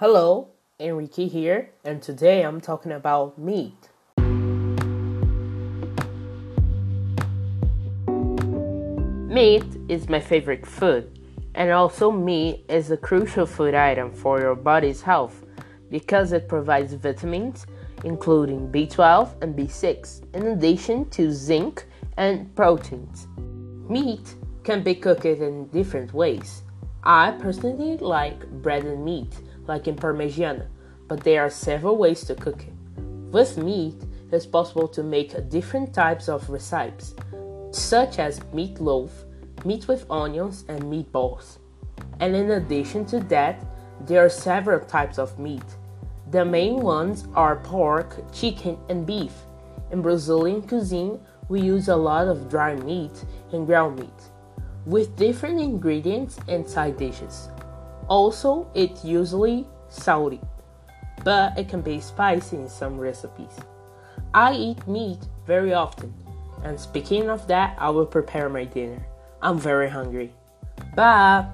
Hello, Enrique here, and today I'm talking about meat. Meat is my favorite food, and also meat is a crucial food item for your body's health because it provides vitamins including B12 and B6 in addition to zinc and proteins. Meat can be cooked in different ways. I personally like breaded meat like in Parmigiana, but there are several ways to cook it. With meat, it's possible to make different types of recipes, such as meatloaf, meat with onions, and meatballs. And in addition to that, there are several types of meat. The main ones are pork, chicken, and beef. In Brazilian cuisine, we use a lot of dry meat and ground meat, with different ingredients and side dishes. Also, it's usually salty, but it can be spicy in some recipes. I eat meat very often, and speaking of that, I will prepare my dinner. I'm very hungry. Bye!